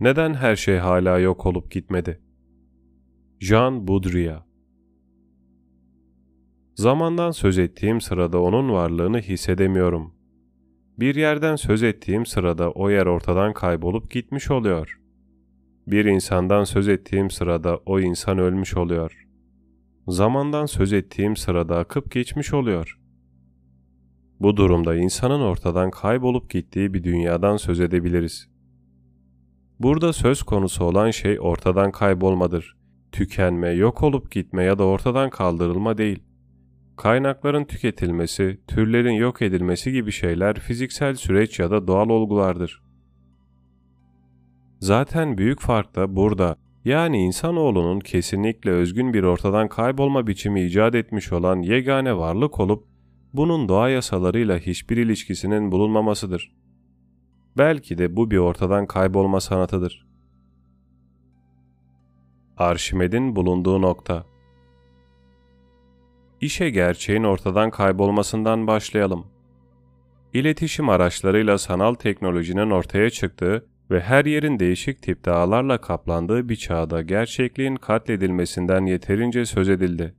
neden her şey hala yok olup gitmedi? Jean Baudrillard Zamandan söz ettiğim sırada onun varlığını hissedemiyorum. Bir yerden söz ettiğim sırada o yer ortadan kaybolup gitmiş oluyor. Bir insandan söz ettiğim sırada o insan ölmüş oluyor. Zamandan söz ettiğim sırada akıp geçmiş oluyor. Bu durumda insanın ortadan kaybolup gittiği bir dünyadan söz edebiliriz. Burada söz konusu olan şey ortadan kaybolmadır. Tükenme, yok olup gitme ya da ortadan kaldırılma değil. Kaynakların tüketilmesi, türlerin yok edilmesi gibi şeyler fiziksel süreç ya da doğal olgulardır. Zaten büyük fark da burada. Yani insanoğlunun kesinlikle özgün bir ortadan kaybolma biçimi icat etmiş olan yegane varlık olup bunun doğa yasalarıyla hiçbir ilişkisinin bulunmamasıdır. Belki de bu bir ortadan kaybolma sanatıdır. Arşimed'in bulunduğu nokta İşe gerçeğin ortadan kaybolmasından başlayalım. İletişim araçlarıyla sanal teknolojinin ortaya çıktığı ve her yerin değişik tipte ağlarla kaplandığı bir çağda gerçekliğin katledilmesinden yeterince söz edildi.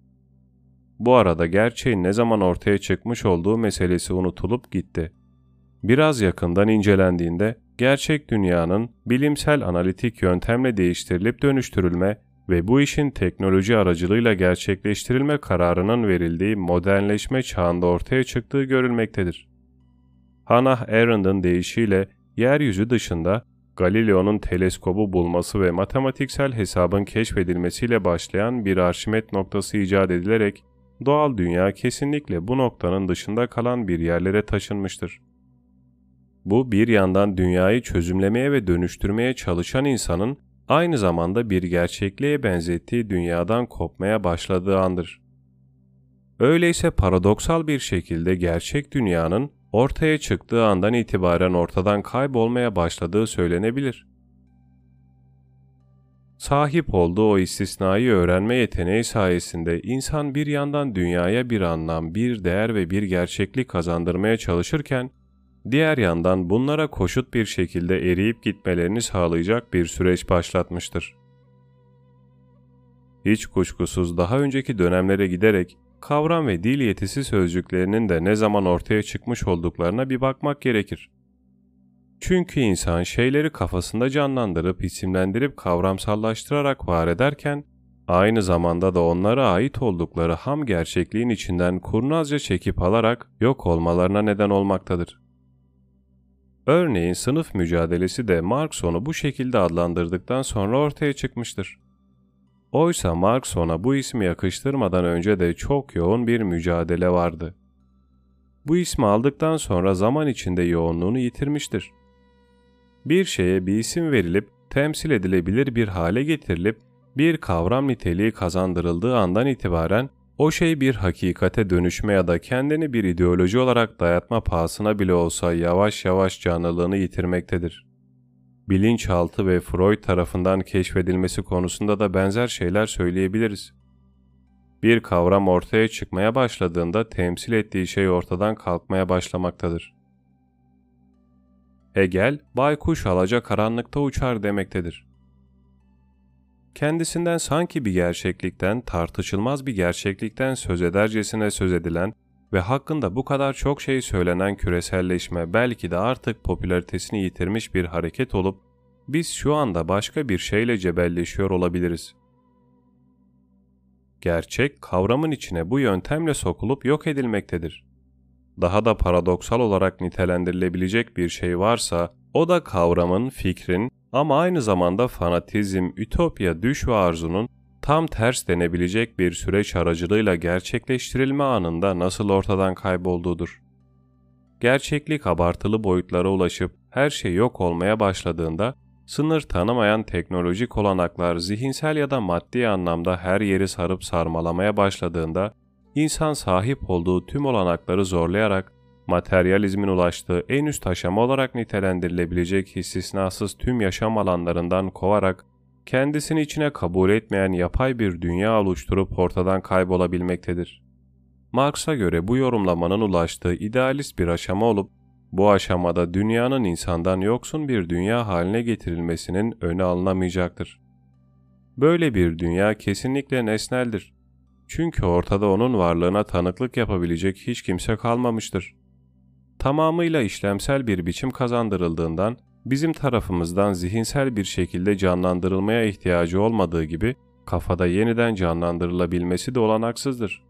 Bu arada gerçeğin ne zaman ortaya çıkmış olduğu meselesi unutulup gitti. Biraz yakından incelendiğinde gerçek dünyanın bilimsel analitik yöntemle değiştirilip dönüştürülme ve bu işin teknoloji aracılığıyla gerçekleştirilme kararının verildiği modernleşme çağında ortaya çıktığı görülmektedir. Hannah Arendt'ın deyişiyle yeryüzü dışında Galileo'nun teleskobu bulması ve matematiksel hesabın keşfedilmesiyle başlayan bir arşimet noktası icat edilerek doğal dünya kesinlikle bu noktanın dışında kalan bir yerlere taşınmıştır. Bu bir yandan dünyayı çözümlemeye ve dönüştürmeye çalışan insanın aynı zamanda bir gerçekliğe benzettiği dünyadan kopmaya başladığı andır. Öyleyse paradoksal bir şekilde gerçek dünyanın ortaya çıktığı andan itibaren ortadan kaybolmaya başladığı söylenebilir. Sahip olduğu o istisnai öğrenme yeteneği sayesinde insan bir yandan dünyaya bir anlam, bir değer ve bir gerçeklik kazandırmaya çalışırken, diğer yandan bunlara koşut bir şekilde eriyip gitmelerini sağlayacak bir süreç başlatmıştır. Hiç kuşkusuz daha önceki dönemlere giderek kavram ve dil yetisi sözcüklerinin de ne zaman ortaya çıkmış olduklarına bir bakmak gerekir. Çünkü insan şeyleri kafasında canlandırıp isimlendirip kavramsallaştırarak var ederken, aynı zamanda da onlara ait oldukları ham gerçekliğin içinden kurnazca çekip alarak yok olmalarına neden olmaktadır. Örneğin sınıf mücadelesi de Marx onu bu şekilde adlandırdıktan sonra ortaya çıkmıştır. Oysa Marx ona bu ismi yakıştırmadan önce de çok yoğun bir mücadele vardı. Bu ismi aldıktan sonra zaman içinde yoğunluğunu yitirmiştir. Bir şeye bir isim verilip temsil edilebilir bir hale getirilip bir kavram niteliği kazandırıldığı andan itibaren o şey bir hakikate dönüşme ya da kendini bir ideoloji olarak dayatma pahasına bile olsa yavaş yavaş canlılığını yitirmektedir. Bilinçaltı ve Freud tarafından keşfedilmesi konusunda da benzer şeyler söyleyebiliriz. Bir kavram ortaya çıkmaya başladığında temsil ettiği şey ortadan kalkmaya başlamaktadır. Hegel, baykuş alaca karanlıkta uçar demektedir kendisinden sanki bir gerçeklikten, tartışılmaz bir gerçeklikten söz edercesine söz edilen ve hakkında bu kadar çok şey söylenen küreselleşme belki de artık popülaritesini yitirmiş bir hareket olup biz şu anda başka bir şeyle cebelleşiyor olabiliriz. Gerçek kavramın içine bu yöntemle sokulup yok edilmektedir. Daha da paradoksal olarak nitelendirilebilecek bir şey varsa o da kavramın, fikrin ama aynı zamanda fanatizm, ütopya, düş ve arzunun tam ters denebilecek bir süreç aracılığıyla gerçekleştirilme anında nasıl ortadan kaybolduğudur. Gerçeklik abartılı boyutlara ulaşıp her şey yok olmaya başladığında, sınır tanımayan teknolojik olanaklar zihinsel ya da maddi anlamda her yeri sarıp sarmalamaya başladığında, insan sahip olduğu tüm olanakları zorlayarak materyalizmin ulaştığı en üst aşama olarak nitelendirilebilecek istisnasız tüm yaşam alanlarından kovarak, kendisini içine kabul etmeyen yapay bir dünya oluşturup ortadan kaybolabilmektedir. Marx'a göre bu yorumlamanın ulaştığı idealist bir aşama olup, bu aşamada dünyanın insandan yoksun bir dünya haline getirilmesinin önü alınamayacaktır. Böyle bir dünya kesinlikle nesneldir. Çünkü ortada onun varlığına tanıklık yapabilecek hiç kimse kalmamıştır. Tamamıyla işlemsel bir biçim kazandırıldığından bizim tarafımızdan zihinsel bir şekilde canlandırılmaya ihtiyacı olmadığı gibi kafada yeniden canlandırılabilmesi de olanaksızdır.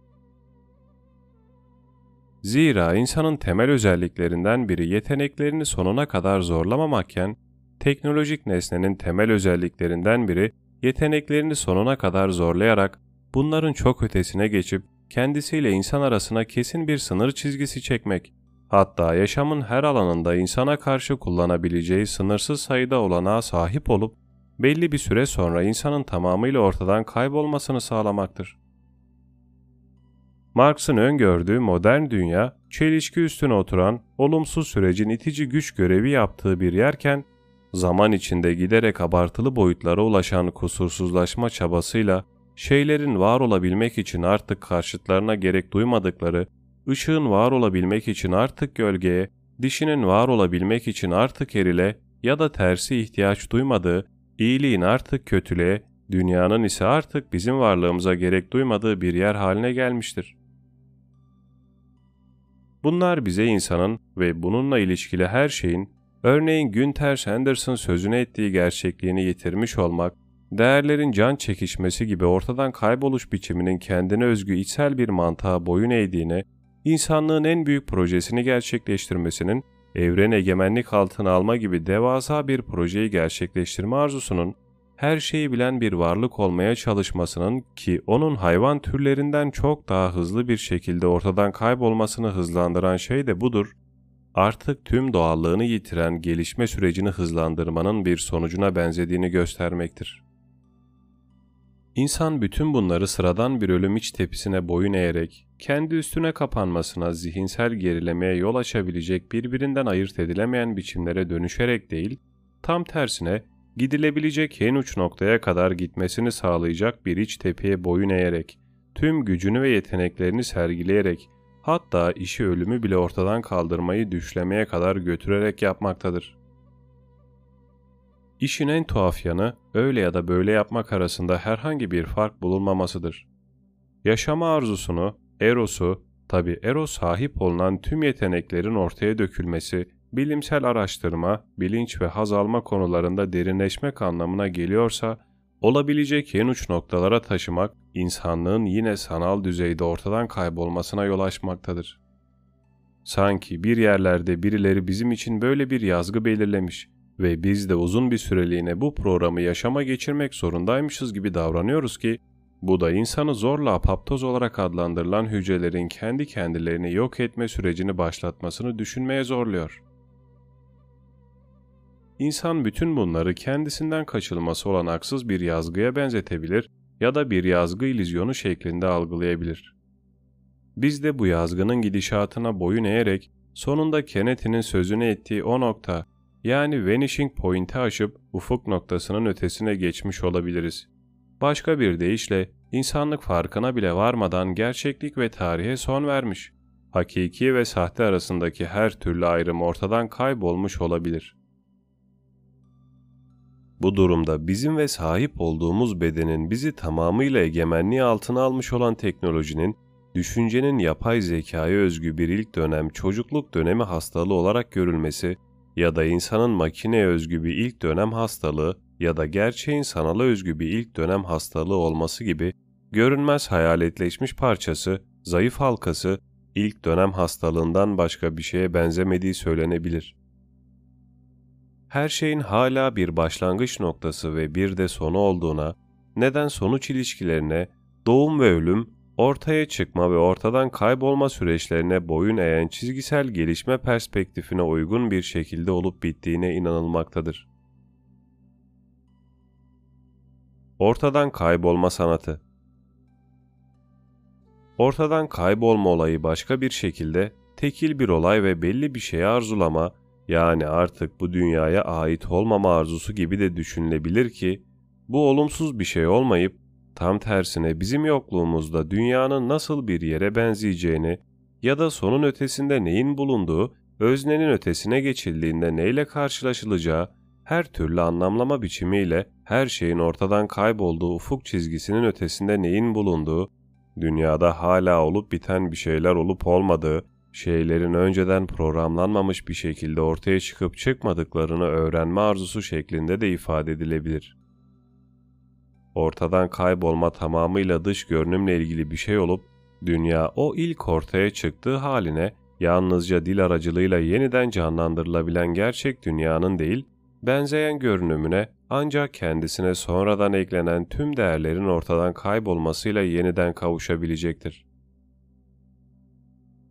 Zira insanın temel özelliklerinden biri yeteneklerini sonuna kadar zorlamamakken, teknolojik nesnenin temel özelliklerinden biri yeteneklerini sonuna kadar zorlayarak bunların çok ötesine geçip kendisiyle insan arasına kesin bir sınır çizgisi çekmek, hatta yaşamın her alanında insana karşı kullanabileceği sınırsız sayıda olanağa sahip olup belli bir süre sonra insanın tamamıyla ortadan kaybolmasını sağlamaktır. Marx'ın öngördüğü modern dünya, çelişki üstüne oturan, olumsuz sürecin itici güç görevi yaptığı bir yerken, zaman içinde giderek abartılı boyutlara ulaşan kusursuzlaşma çabasıyla, şeylerin var olabilmek için artık karşıtlarına gerek duymadıkları, ışığın var olabilmek için artık gölgeye, dişinin var olabilmek için artık erile ya da tersi ihtiyaç duymadığı, iyiliğin artık kötülüğe, dünyanın ise artık bizim varlığımıza gerek duymadığı bir yer haline gelmiştir. Bunlar bize insanın ve bununla ilişkili her şeyin, örneğin Günther Sanderson sözüne ettiği gerçekliğini yitirmiş olmak, değerlerin can çekişmesi gibi ortadan kayboluş biçiminin kendine özgü içsel bir mantığa boyun eğdiğine, insanlığın en büyük projesini gerçekleştirmesinin, evren egemenlik altına alma gibi devasa bir projeyi gerçekleştirme arzusunun, her şeyi bilen bir varlık olmaya çalışmasının ki onun hayvan türlerinden çok daha hızlı bir şekilde ortadan kaybolmasını hızlandıran şey de budur. Artık tüm doğallığını yitiren gelişme sürecini hızlandırmanın bir sonucuna benzediğini göstermektir. İnsan bütün bunları sıradan bir ölüm iç tepisine boyun eğerek, kendi üstüne kapanmasına, zihinsel gerilemeye yol açabilecek birbirinden ayırt edilemeyen biçimlere dönüşerek değil, tam tersine gidilebilecek en uç noktaya kadar gitmesini sağlayacak bir iç tepeye boyun eğerek, tüm gücünü ve yeteneklerini sergileyerek, hatta işi ölümü bile ortadan kaldırmayı düşlemeye kadar götürerek yapmaktadır. İşin en tuhaf yanı öyle ya da böyle yapmak arasında herhangi bir fark bulunmamasıdır. Yaşama arzusunu, erosu, tabi eros sahip olunan tüm yeteneklerin ortaya dökülmesi bilimsel araştırma, bilinç ve haz alma konularında derinleşmek anlamına geliyorsa, olabilecek en uç noktalara taşımak, insanlığın yine sanal düzeyde ortadan kaybolmasına yol açmaktadır. Sanki bir yerlerde birileri bizim için böyle bir yazgı belirlemiş ve biz de uzun bir süreliğine bu programı yaşama geçirmek zorundaymışız gibi davranıyoruz ki, bu da insanı zorla apaptoz olarak adlandırılan hücrelerin kendi kendilerini yok etme sürecini başlatmasını düşünmeye zorluyor.'' İnsan bütün bunları kendisinden kaçılması olan haksız bir yazgıya benzetebilir ya da bir yazgı ilizyonu şeklinde algılayabilir. Biz de bu yazgının gidişatına boyun eğerek sonunda Kennedy'nin sözünü ettiği o nokta yani vanishing point'i aşıp ufuk noktasının ötesine geçmiş olabiliriz. Başka bir deyişle insanlık farkına bile varmadan gerçeklik ve tarihe son vermiş. Hakiki ve sahte arasındaki her türlü ayrım ortadan kaybolmuş olabilir.'' Bu durumda bizim ve sahip olduğumuz bedenin bizi tamamıyla egemenliği altına almış olan teknolojinin, düşüncenin yapay zekaya özgü bir ilk dönem çocukluk dönemi hastalığı olarak görülmesi ya da insanın makineye özgü bir ilk dönem hastalığı ya da gerçeğin sanala özgü bir ilk dönem hastalığı olması gibi görünmez hayaletleşmiş parçası, zayıf halkası, ilk dönem hastalığından başka bir şeye benzemediği söylenebilir her şeyin hala bir başlangıç noktası ve bir de sonu olduğuna, neden sonuç ilişkilerine, doğum ve ölüm, ortaya çıkma ve ortadan kaybolma süreçlerine boyun eğen çizgisel gelişme perspektifine uygun bir şekilde olup bittiğine inanılmaktadır. Ortadan kaybolma sanatı. Ortadan kaybolma olayı başka bir şekilde tekil bir olay ve belli bir şeye arzulama, yani artık bu dünyaya ait olmama arzusu gibi de düşünülebilir ki bu olumsuz bir şey olmayıp tam tersine bizim yokluğumuzda dünyanın nasıl bir yere benzeyeceğini ya da sonun ötesinde neyin bulunduğu öznenin ötesine geçildiğinde neyle karşılaşılacağı, her türlü anlamlama biçimiyle her şeyin ortadan kaybolduğu ufuk çizgisinin ötesinde neyin bulunduğu, dünyada hala olup biten bir şeyler olup olmadığı, şeylerin önceden programlanmamış bir şekilde ortaya çıkıp çıkmadıklarını öğrenme arzusu şeklinde de ifade edilebilir. Ortadan kaybolma tamamıyla dış görünümle ilgili bir şey olup, dünya o ilk ortaya çıktığı haline yalnızca dil aracılığıyla yeniden canlandırılabilen gerçek dünyanın değil, benzeyen görünümüne ancak kendisine sonradan eklenen tüm değerlerin ortadan kaybolmasıyla yeniden kavuşabilecektir.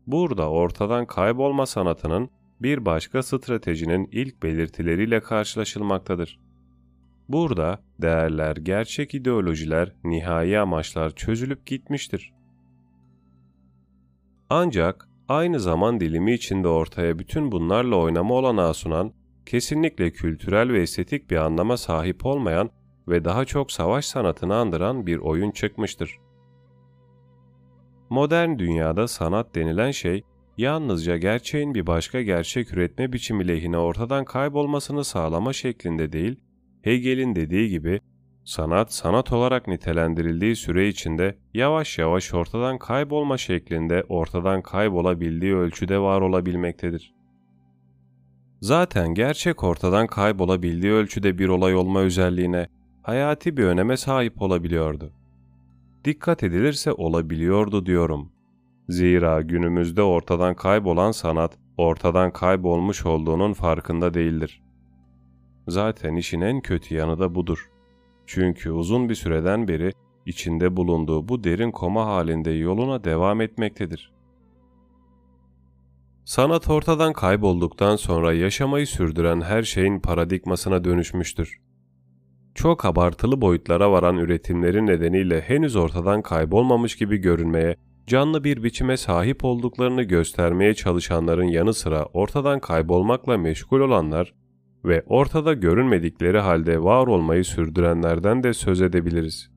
Burada ortadan kaybolma sanatının bir başka stratejinin ilk belirtileriyle karşılaşılmaktadır. Burada değerler, gerçek ideolojiler, nihai amaçlar çözülüp gitmiştir. Ancak aynı zaman dilimi içinde ortaya bütün bunlarla oynama olanağı sunan, kesinlikle kültürel ve estetik bir anlama sahip olmayan ve daha çok savaş sanatını andıran bir oyun çıkmıştır. Modern dünyada sanat denilen şey, yalnızca gerçeğin bir başka gerçek üretme biçimi lehine ortadan kaybolmasını sağlama şeklinde değil, Hegel'in dediği gibi sanat sanat olarak nitelendirildiği süre içinde yavaş yavaş ortadan kaybolma şeklinde ortadan kaybolabildiği ölçüde var olabilmektedir. Zaten gerçek ortadan kaybolabildiği ölçüde bir olay olma özelliğine, hayati bir öneme sahip olabiliyordu. Dikkat edilirse olabiliyordu diyorum. Zira günümüzde ortadan kaybolan sanat, ortadan kaybolmuş olduğunun farkında değildir. Zaten işin en kötü yanı da budur. Çünkü uzun bir süreden beri içinde bulunduğu bu derin koma halinde yoluna devam etmektedir. Sanat ortadan kaybolduktan sonra yaşamayı sürdüren her şeyin paradigmasına dönüşmüştür. Çok abartılı boyutlara varan üretimlerin nedeniyle henüz ortadan kaybolmamış gibi görünmeye, canlı bir biçime sahip olduklarını göstermeye çalışanların yanı sıra ortadan kaybolmakla meşgul olanlar, ve ortada görünmedikleri halde var olmayı sürdürenlerden de söz edebiliriz.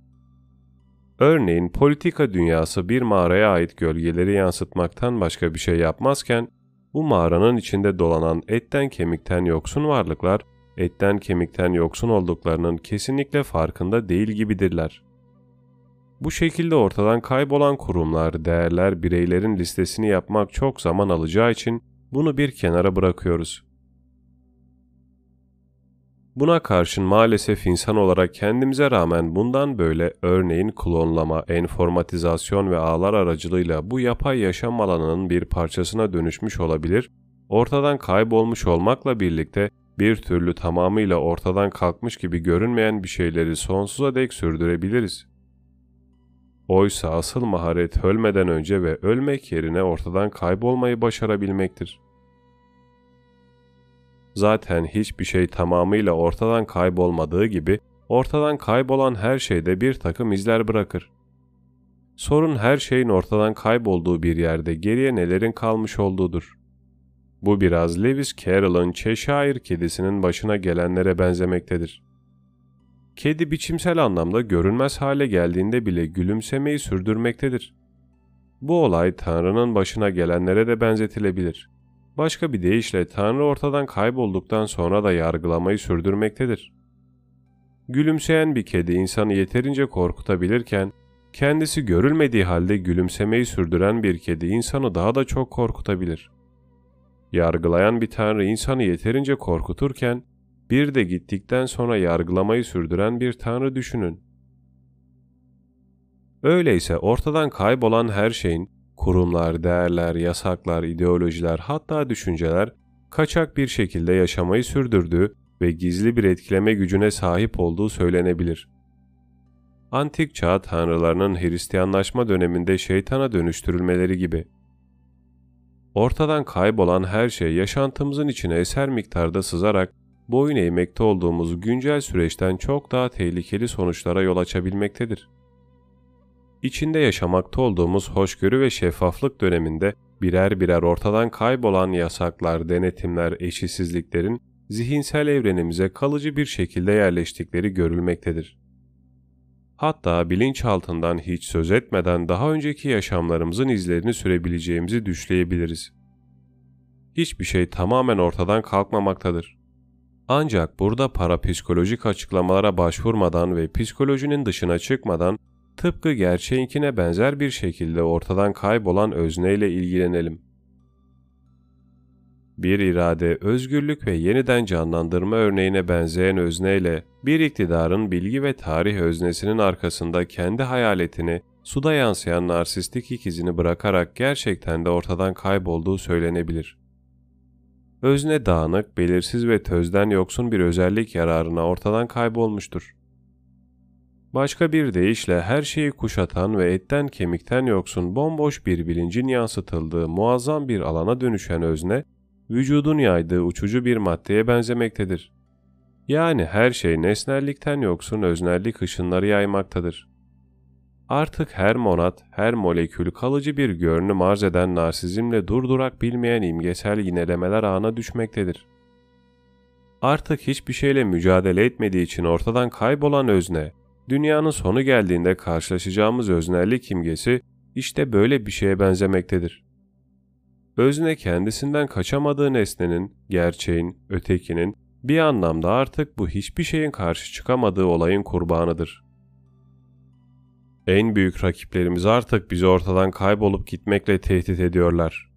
Örneğin politika dünyası bir mağaraya ait gölgeleri yansıtmaktan başka bir şey yapmazken, bu mağaranın içinde dolanan etten kemikten yoksun varlıklar, etten kemikten yoksun olduklarının kesinlikle farkında değil gibidirler. Bu şekilde ortadan kaybolan kurumlar, değerler, bireylerin listesini yapmak çok zaman alacağı için bunu bir kenara bırakıyoruz. Buna karşın maalesef insan olarak kendimize rağmen bundan böyle örneğin klonlama, enformatizasyon ve ağlar aracılığıyla bu yapay yaşam alanının bir parçasına dönüşmüş olabilir, ortadan kaybolmuş olmakla birlikte bir türlü tamamıyla ortadan kalkmış gibi görünmeyen bir şeyleri sonsuza dek sürdürebiliriz. Oysa asıl maharet ölmeden önce ve ölmek yerine ortadan kaybolmayı başarabilmektir. Zaten hiçbir şey tamamıyla ortadan kaybolmadığı gibi ortadan kaybolan her şeyde bir takım izler bırakır. Sorun her şeyin ortadan kaybolduğu bir yerde geriye nelerin kalmış olduğudur. Bu biraz Lewis Carroll'ın Cheshire kedisinin başına gelenlere benzemektedir. Kedi biçimsel anlamda görünmez hale geldiğinde bile gülümsemeyi sürdürmektedir. Bu olay Tanrı'nın başına gelenlere de benzetilebilir. Başka bir deyişle Tanrı ortadan kaybolduktan sonra da yargılamayı sürdürmektedir. Gülümseyen bir kedi insanı yeterince korkutabilirken, kendisi görülmediği halde gülümsemeyi sürdüren bir kedi insanı daha da çok korkutabilir. Yargılayan bir tanrı insanı yeterince korkuturken, bir de gittikten sonra yargılamayı sürdüren bir tanrı düşünün. Öyleyse ortadan kaybolan her şeyin kurumlar, değerler, yasaklar, ideolojiler hatta düşünceler kaçak bir şekilde yaşamayı sürdürdüğü ve gizli bir etkileme gücüne sahip olduğu söylenebilir. Antik çağ tanrılarının Hristiyanlaşma döneminde şeytana dönüştürülmeleri gibi. Ortadan kaybolan her şey yaşantımızın içine eser miktarda sızarak boyun eğmekte olduğumuz güncel süreçten çok daha tehlikeli sonuçlara yol açabilmektedir içinde yaşamakta olduğumuz hoşgörü ve şeffaflık döneminde birer birer ortadan kaybolan yasaklar, denetimler, eşitsizliklerin zihinsel evrenimize kalıcı bir şekilde yerleştikleri görülmektedir. Hatta bilinçaltından hiç söz etmeden daha önceki yaşamlarımızın izlerini sürebileceğimizi düşleyebiliriz. hiçbir şey tamamen ortadan kalkmamaktadır. Ancak burada parapsikolojik açıklamalara başvurmadan ve psikolojinin dışına çıkmadan tıpkı gerçeğinkine benzer bir şekilde ortadan kaybolan özneyle ilgilenelim. Bir irade, özgürlük ve yeniden canlandırma örneğine benzeyen özneyle bir iktidarın bilgi ve tarih öznesinin arkasında kendi hayaletini, suda yansıyan narsistik ikizini bırakarak gerçekten de ortadan kaybolduğu söylenebilir. Özne dağınık, belirsiz ve tözden yoksun bir özellik yararına ortadan kaybolmuştur. Başka bir deyişle her şeyi kuşatan ve etten kemikten yoksun bomboş bir bilincin yansıtıldığı muazzam bir alana dönüşen özne, vücudun yaydığı uçucu bir maddeye benzemektedir. Yani her şey nesnellikten yoksun öznellik ışınları yaymaktadır. Artık her monat, her molekül kalıcı bir görünüm arz eden narsizmle durdurak bilmeyen imgesel yinelemeler ağına düşmektedir. Artık hiçbir şeyle mücadele etmediği için ortadan kaybolan özne, dünyanın sonu geldiğinde karşılaşacağımız öznellik imgesi işte böyle bir şeye benzemektedir. Özne kendisinden kaçamadığı nesnenin, gerçeğin, ötekinin bir anlamda artık bu hiçbir şeyin karşı çıkamadığı olayın kurbanıdır. En büyük rakiplerimiz artık bizi ortadan kaybolup gitmekle tehdit ediyorlar.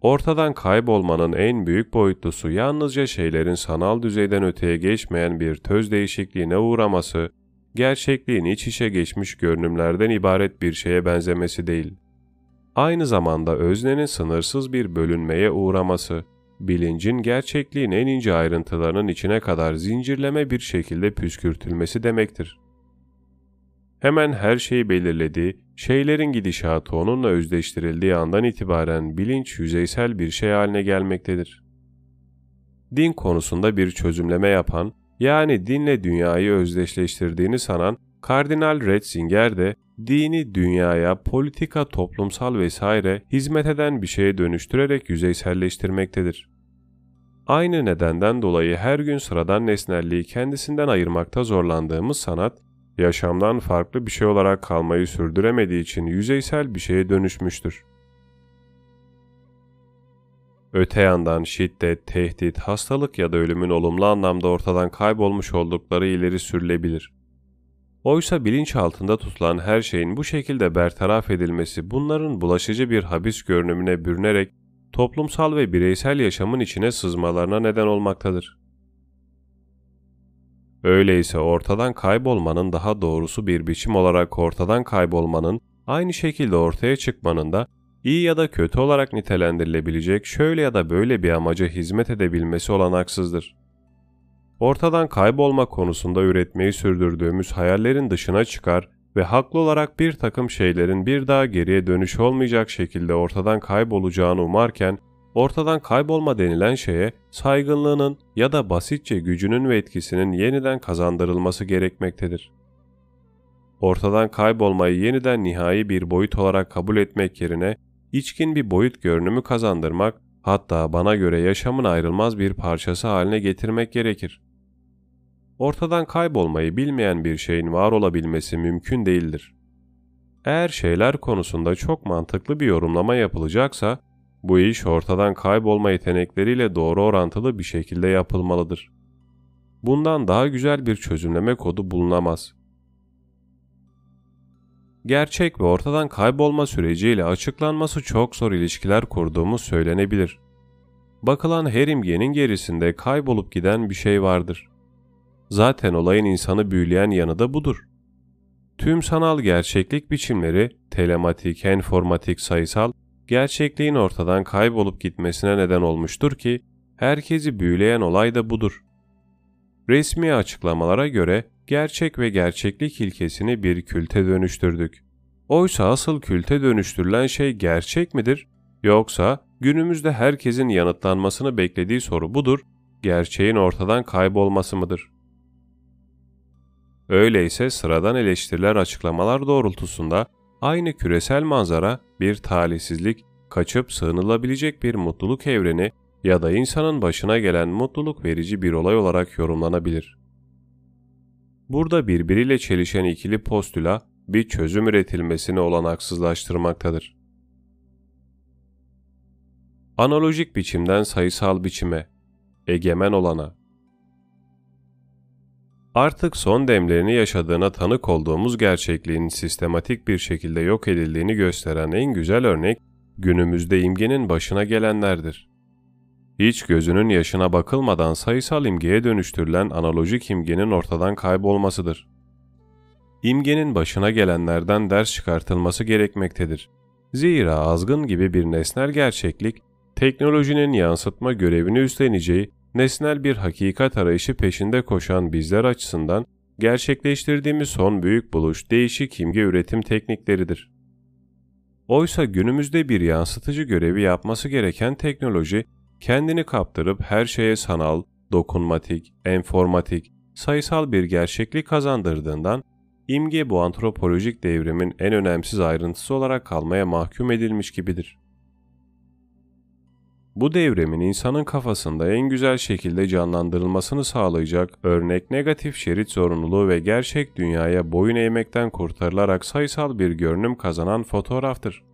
Ortadan kaybolmanın en büyük boyutlusu yalnızca şeylerin sanal düzeyden öteye geçmeyen bir töz değişikliğine uğraması, gerçekliğin iç içe geçmiş görünümlerden ibaret bir şeye benzemesi değil. Aynı zamanda öznenin sınırsız bir bölünmeye uğraması, bilincin gerçekliğin en ince ayrıntılarının içine kadar zincirleme bir şekilde püskürtülmesi demektir. Hemen her şeyi belirlediği, şeylerin gidişatı onunla özdeştirildiği andan itibaren bilinç yüzeysel bir şey haline gelmektedir. Din konusunda bir çözümleme yapan, yani dinle dünyayı özdeşleştirdiğini sanan Kardinal Ratzinger de dini dünyaya politika, toplumsal vesaire hizmet eden bir şeye dönüştürerek yüzeyselleştirmektedir. Aynı nedenden dolayı her gün sıradan nesnelliği kendisinden ayırmakta zorlandığımız sanat, yaşamdan farklı bir şey olarak kalmayı sürdüremediği için yüzeysel bir şeye dönüşmüştür. Öte yandan şiddet, tehdit, hastalık ya da ölümün olumlu anlamda ortadan kaybolmuş oldukları ileri sürülebilir. Oysa bilinç altında tutulan her şeyin bu şekilde bertaraf edilmesi bunların bulaşıcı bir habis görünümüne bürünerek toplumsal ve bireysel yaşamın içine sızmalarına neden olmaktadır. Öyleyse ortadan kaybolmanın daha doğrusu bir biçim olarak ortadan kaybolmanın aynı şekilde ortaya çıkmanın da iyi ya da kötü olarak nitelendirilebilecek şöyle ya da böyle bir amaca hizmet edebilmesi olanaksızdır. Ortadan kaybolma konusunda üretmeyi sürdürdüğümüz hayallerin dışına çıkar ve haklı olarak bir takım şeylerin bir daha geriye dönüş olmayacak şekilde ortadan kaybolacağını umarken ortadan kaybolma denilen şeye saygınlığının ya da basitçe gücünün ve etkisinin yeniden kazandırılması gerekmektedir. Ortadan kaybolmayı yeniden nihai bir boyut olarak kabul etmek yerine içkin bir boyut görünümü kazandırmak, hatta bana göre yaşamın ayrılmaz bir parçası haline getirmek gerekir. Ortadan kaybolmayı bilmeyen bir şeyin var olabilmesi mümkün değildir. Eğer şeyler konusunda çok mantıklı bir yorumlama yapılacaksa, bu iş ortadan kaybolma yetenekleriyle doğru orantılı bir şekilde yapılmalıdır. Bundan daha güzel bir çözümleme kodu bulunamaz. Gerçek ve ortadan kaybolma süreciyle açıklanması çok zor ilişkiler kurduğumuz söylenebilir. Bakılan her imgenin gerisinde kaybolup giden bir şey vardır. Zaten olayın insanı büyüleyen yanı da budur. Tüm sanal gerçeklik biçimleri, telematik, enformatik, sayısal, gerçekliğin ortadan kaybolup gitmesine neden olmuştur ki, herkesi büyüleyen olay da budur. Resmi açıklamalara göre gerçek ve gerçeklik ilkesini bir külte dönüştürdük. Oysa asıl külte dönüştürülen şey gerçek midir? Yoksa günümüzde herkesin yanıtlanmasını beklediği soru budur, gerçeğin ortadan kaybolması mıdır? Öyleyse sıradan eleştiriler açıklamalar doğrultusunda aynı küresel manzara bir talihsizlik, kaçıp sığınılabilecek bir mutluluk evreni ya da insanın başına gelen mutluluk verici bir olay olarak yorumlanabilir. Burada birbiriyle çelişen ikili postüla bir çözüm üretilmesini olanaksızlaştırmaktadır. Analojik biçimden sayısal biçime, egemen olana. Artık son demlerini yaşadığına tanık olduğumuz gerçekliğin sistematik bir şekilde yok edildiğini gösteren en güzel örnek, günümüzde imgenin başına gelenlerdir. Hiç gözünün yaşına bakılmadan sayısal imgeye dönüştürülen analojik imgenin ortadan kaybolmasıdır. İmgenin başına gelenlerden ders çıkartılması gerekmektedir. Zira azgın gibi bir nesnel gerçeklik, teknolojinin yansıtma görevini üstleneceği nesnel bir hakikat arayışı peşinde koşan bizler açısından gerçekleştirdiğimiz son büyük buluş değişik imge üretim teknikleridir. Oysa günümüzde bir yansıtıcı görevi yapması gereken teknoloji, kendini kaptırıp her şeye sanal, dokunmatik, enformatik, sayısal bir gerçeklik kazandırdığından, imge bu antropolojik devrimin en önemsiz ayrıntısı olarak kalmaya mahkum edilmiş gibidir. Bu devrimin insanın kafasında en güzel şekilde canlandırılmasını sağlayacak örnek negatif şerit zorunluluğu ve gerçek dünyaya boyun eğmekten kurtarılarak sayısal bir görünüm kazanan fotoğraftır.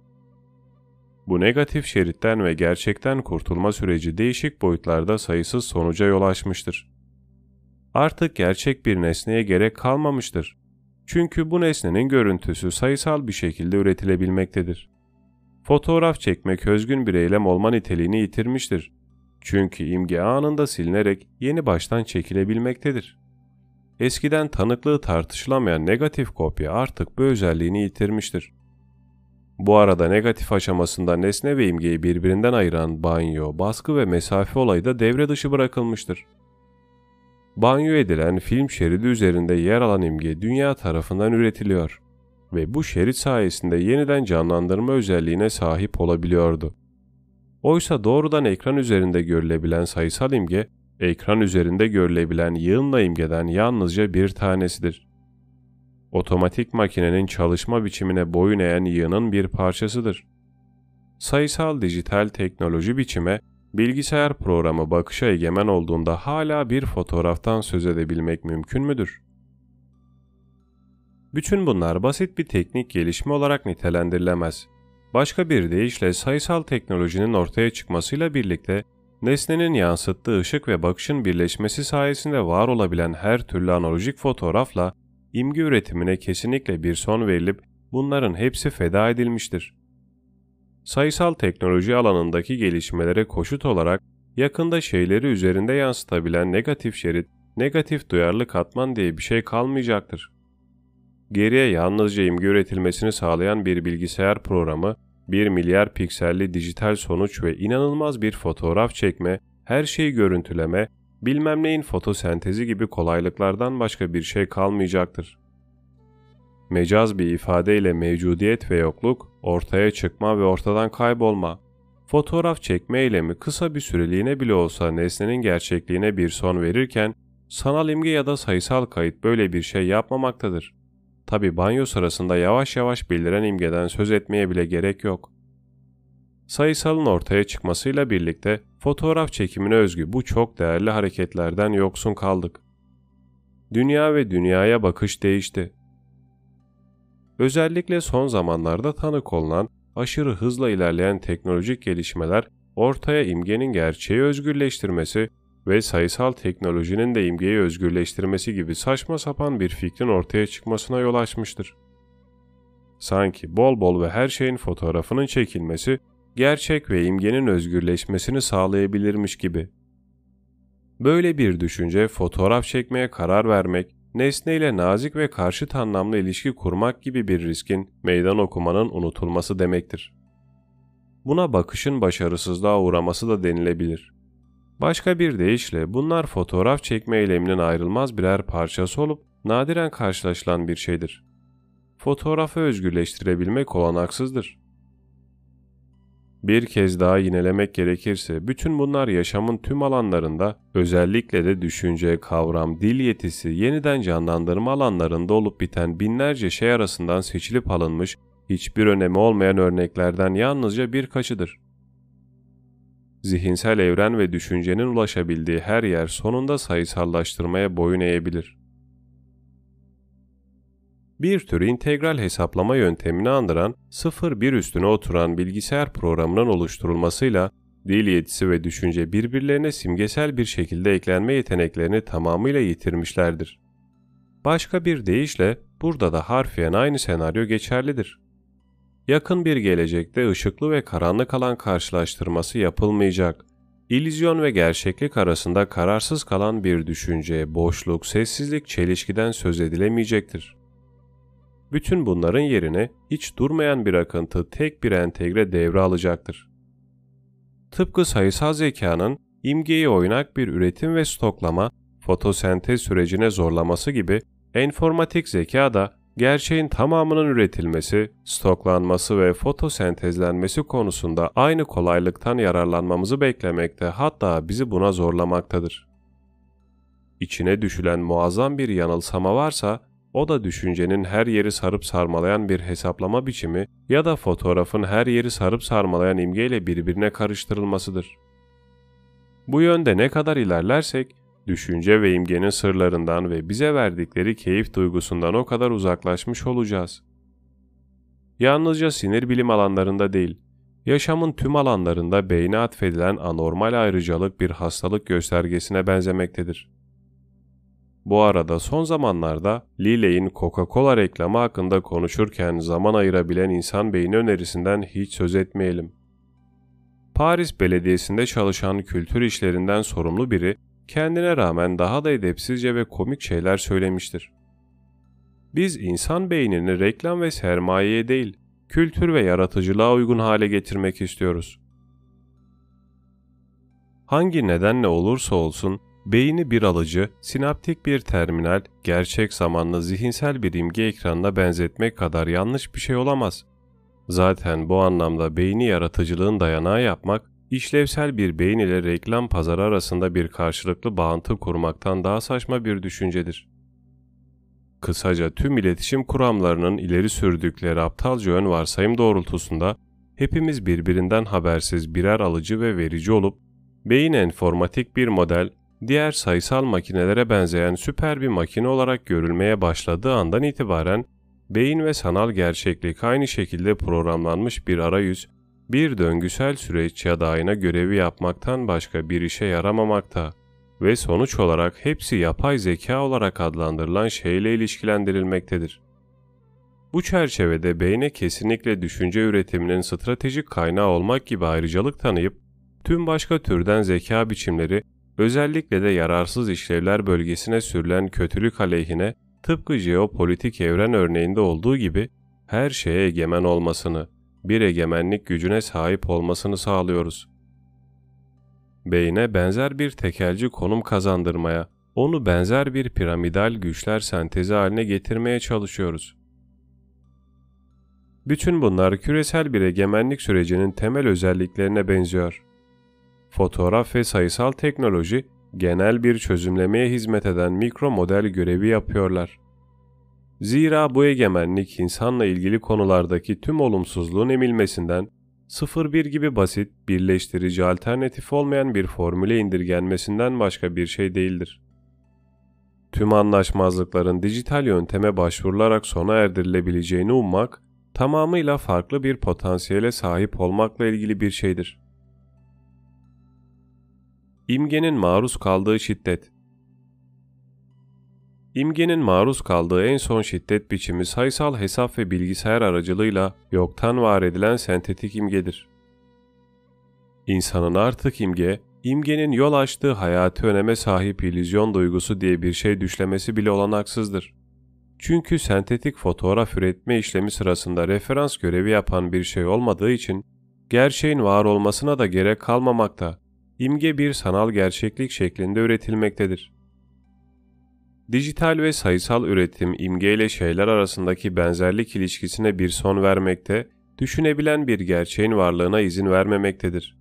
Bu negatif şeritten ve gerçekten kurtulma süreci değişik boyutlarda sayısız sonuca yol açmıştır. Artık gerçek bir nesneye gerek kalmamıştır. Çünkü bu nesnenin görüntüsü sayısal bir şekilde üretilebilmektedir. Fotoğraf çekmek özgün bir eylem olma niteliğini yitirmiştir. Çünkü imge anında silinerek yeni baştan çekilebilmektedir. Eskiden tanıklığı tartışılamayan negatif kopya artık bu özelliğini yitirmiştir. Bu arada negatif aşamasında nesne ve imgeyi birbirinden ayıran banyo, baskı ve mesafe olayı da devre dışı bırakılmıştır. Banyo edilen film şeridi üzerinde yer alan imge dünya tarafından üretiliyor ve bu şerit sayesinde yeniden canlandırma özelliğine sahip olabiliyordu. Oysa doğrudan ekran üzerinde görülebilen sayısal imge, ekran üzerinde görülebilen yığınla imgeden yalnızca bir tanesidir. Otomatik makinenin çalışma biçimine boyun eğen yığının bir parçasıdır. Sayısal dijital teknoloji biçime, bilgisayar programı bakışa egemen olduğunda hala bir fotoğraftan söz edebilmek mümkün müdür? Bütün bunlar basit bir teknik gelişme olarak nitelendirilemez. Başka bir deyişle sayısal teknolojinin ortaya çıkmasıyla birlikte nesnenin yansıttığı ışık ve bakışın birleşmesi sayesinde var olabilen her türlü analojik fotoğrafla imge üretimine kesinlikle bir son verilip bunların hepsi feda edilmiştir. Sayısal teknoloji alanındaki gelişmelere koşut olarak yakında şeyleri üzerinde yansıtabilen negatif şerit, negatif duyarlı katman diye bir şey kalmayacaktır. Geriye yalnızca imge üretilmesini sağlayan bir bilgisayar programı, 1 milyar pikselli dijital sonuç ve inanılmaz bir fotoğraf çekme, her şeyi görüntüleme, bilmem neyin fotosentezi gibi kolaylıklardan başka bir şey kalmayacaktır. Mecaz bir ifadeyle mevcudiyet ve yokluk, ortaya çıkma ve ortadan kaybolma, fotoğraf çekme eylemi kısa bir süreliğine bile olsa nesnenin gerçekliğine bir son verirken, sanal imge ya da sayısal kayıt böyle bir şey yapmamaktadır. Tabi banyo sırasında yavaş yavaş bildiren imgeden söz etmeye bile gerek yok. Sayısalın ortaya çıkmasıyla birlikte fotoğraf çekimine özgü bu çok değerli hareketlerden yoksun kaldık. Dünya ve dünyaya bakış değişti. Özellikle son zamanlarda tanık olunan aşırı hızla ilerleyen teknolojik gelişmeler ortaya imgenin gerçeği özgürleştirmesi ve sayısal teknolojinin de imgeyi özgürleştirmesi gibi saçma sapan bir fikrin ortaya çıkmasına yol açmıştır. Sanki bol bol ve her şeyin fotoğrafının çekilmesi gerçek ve imgenin özgürleşmesini sağlayabilirmiş gibi. Böyle bir düşünce fotoğraf çekmeye karar vermek, nesneyle nazik ve karşıt anlamlı ilişki kurmak gibi bir riskin meydan okumanın unutulması demektir. Buna bakışın başarısızlığa uğraması da denilebilir. Başka bir deyişle bunlar fotoğraf çekme eyleminin ayrılmaz birer parçası olup nadiren karşılaşılan bir şeydir. Fotoğrafı özgürleştirebilmek olanaksızdır. Bir kez daha yinelemek gerekirse bütün bunlar yaşamın tüm alanlarında özellikle de düşünce, kavram, dil yetisi, yeniden canlandırma alanlarında olup biten binlerce şey arasından seçilip alınmış hiçbir önemi olmayan örneklerden yalnızca birkaçıdır. Zihinsel evren ve düşüncenin ulaşabildiği her yer sonunda sayısallaştırmaya boyun eğebilir. Bir tür integral hesaplama yöntemini andıran 0-1 üstüne oturan bilgisayar programının oluşturulmasıyla dil yetisi ve düşünce birbirlerine simgesel bir şekilde eklenme yeteneklerini tamamıyla yitirmişlerdir. Başka bir deyişle burada da harfiyen aynı senaryo geçerlidir. Yakın bir gelecekte ışıklı ve karanlık alan karşılaştırması yapılmayacak. İllüzyon ve gerçeklik arasında kararsız kalan bir düşünce, boşluk, sessizlik, çelişkiden söz edilemeyecektir. Bütün bunların yerine hiç durmayan bir akıntı tek bir entegre devre alacaktır. Tıpkı sayısal zekanın imgeyi oynak bir üretim ve stoklama, fotosentez sürecine zorlaması gibi enformatik zeka da gerçeğin tamamının üretilmesi, stoklanması ve fotosentezlenmesi konusunda aynı kolaylıktan yararlanmamızı beklemekte hatta bizi buna zorlamaktadır. İçine düşülen muazzam bir yanılsama varsa, o da düşüncenin her yeri sarıp sarmalayan bir hesaplama biçimi ya da fotoğrafın her yeri sarıp sarmalayan imgeyle birbirine karıştırılmasıdır. Bu yönde ne kadar ilerlersek, düşünce ve imgenin sırlarından ve bize verdikleri keyif duygusundan o kadar uzaklaşmış olacağız. Yalnızca sinir bilim alanlarında değil, yaşamın tüm alanlarında beyne atfedilen anormal ayrıcalık bir hastalık göstergesine benzemektedir. Bu arada son zamanlarda Liley'in Coca-Cola reklamı hakkında konuşurken zaman ayırabilen insan beyni önerisinden hiç söz etmeyelim. Paris Belediyesi'nde çalışan kültür işlerinden sorumlu biri kendine rağmen daha da edepsizce ve komik şeyler söylemiştir. Biz insan beynini reklam ve sermayeye değil, kültür ve yaratıcılığa uygun hale getirmek istiyoruz. Hangi nedenle olursa olsun beyni bir alıcı, sinaptik bir terminal, gerçek zamanlı zihinsel bir imge ekranına benzetmek kadar yanlış bir şey olamaz. Zaten bu anlamda beyni yaratıcılığın dayanağı yapmak, işlevsel bir beyin ile reklam pazarı arasında bir karşılıklı bağıntı kurmaktan daha saçma bir düşüncedir. Kısaca tüm iletişim kuramlarının ileri sürdükleri aptalca ön varsayım doğrultusunda hepimiz birbirinden habersiz birer alıcı ve verici olup beyin enformatik bir model diğer sayısal makinelere benzeyen süper bir makine olarak görülmeye başladığı andan itibaren beyin ve sanal gerçeklik aynı şekilde programlanmış bir arayüz, bir döngüsel süreç ya da ayna görevi yapmaktan başka bir işe yaramamakta ve sonuç olarak hepsi yapay zeka olarak adlandırılan şeyle ilişkilendirilmektedir. Bu çerçevede beyne kesinlikle düşünce üretiminin stratejik kaynağı olmak gibi ayrıcalık tanıyıp, tüm başka türden zeka biçimleri Özellikle de yararsız işlevler bölgesine sürülen kötülük aleyhine tıpkı jeopolitik evren örneğinde olduğu gibi her şeye egemen olmasını, bir egemenlik gücüne sahip olmasını sağlıyoruz. Beyne benzer bir tekelci konum kazandırmaya, onu benzer bir piramidal güçler sentezi haline getirmeye çalışıyoruz. Bütün bunlar küresel bir egemenlik sürecinin temel özelliklerine benziyor fotoğraf ve sayısal teknoloji genel bir çözümlemeye hizmet eden mikro model görevi yapıyorlar. Zira bu egemenlik insanla ilgili konulardaki tüm olumsuzluğun emilmesinden 0-1 gibi basit, birleştirici alternatif olmayan bir formüle indirgenmesinden başka bir şey değildir. Tüm anlaşmazlıkların dijital yönteme başvurularak sona erdirilebileceğini ummak, tamamıyla farklı bir potansiyele sahip olmakla ilgili bir şeydir. İmgenin maruz kaldığı şiddet İmgenin maruz kaldığı en son şiddet biçimi sayısal hesap ve bilgisayar aracılığıyla yoktan var edilen sentetik imgedir. İnsanın artık imge, imgenin yol açtığı hayati öneme sahip illüzyon duygusu diye bir şey düşlemesi bile olanaksızdır. Çünkü sentetik fotoğraf üretme işlemi sırasında referans görevi yapan bir şey olmadığı için gerçeğin var olmasına da gerek kalmamakta imge bir sanal gerçeklik şeklinde üretilmektedir. Dijital ve sayısal üretim imge ile şeyler arasındaki benzerlik ilişkisine bir son vermekte, düşünebilen bir gerçeğin varlığına izin vermemektedir.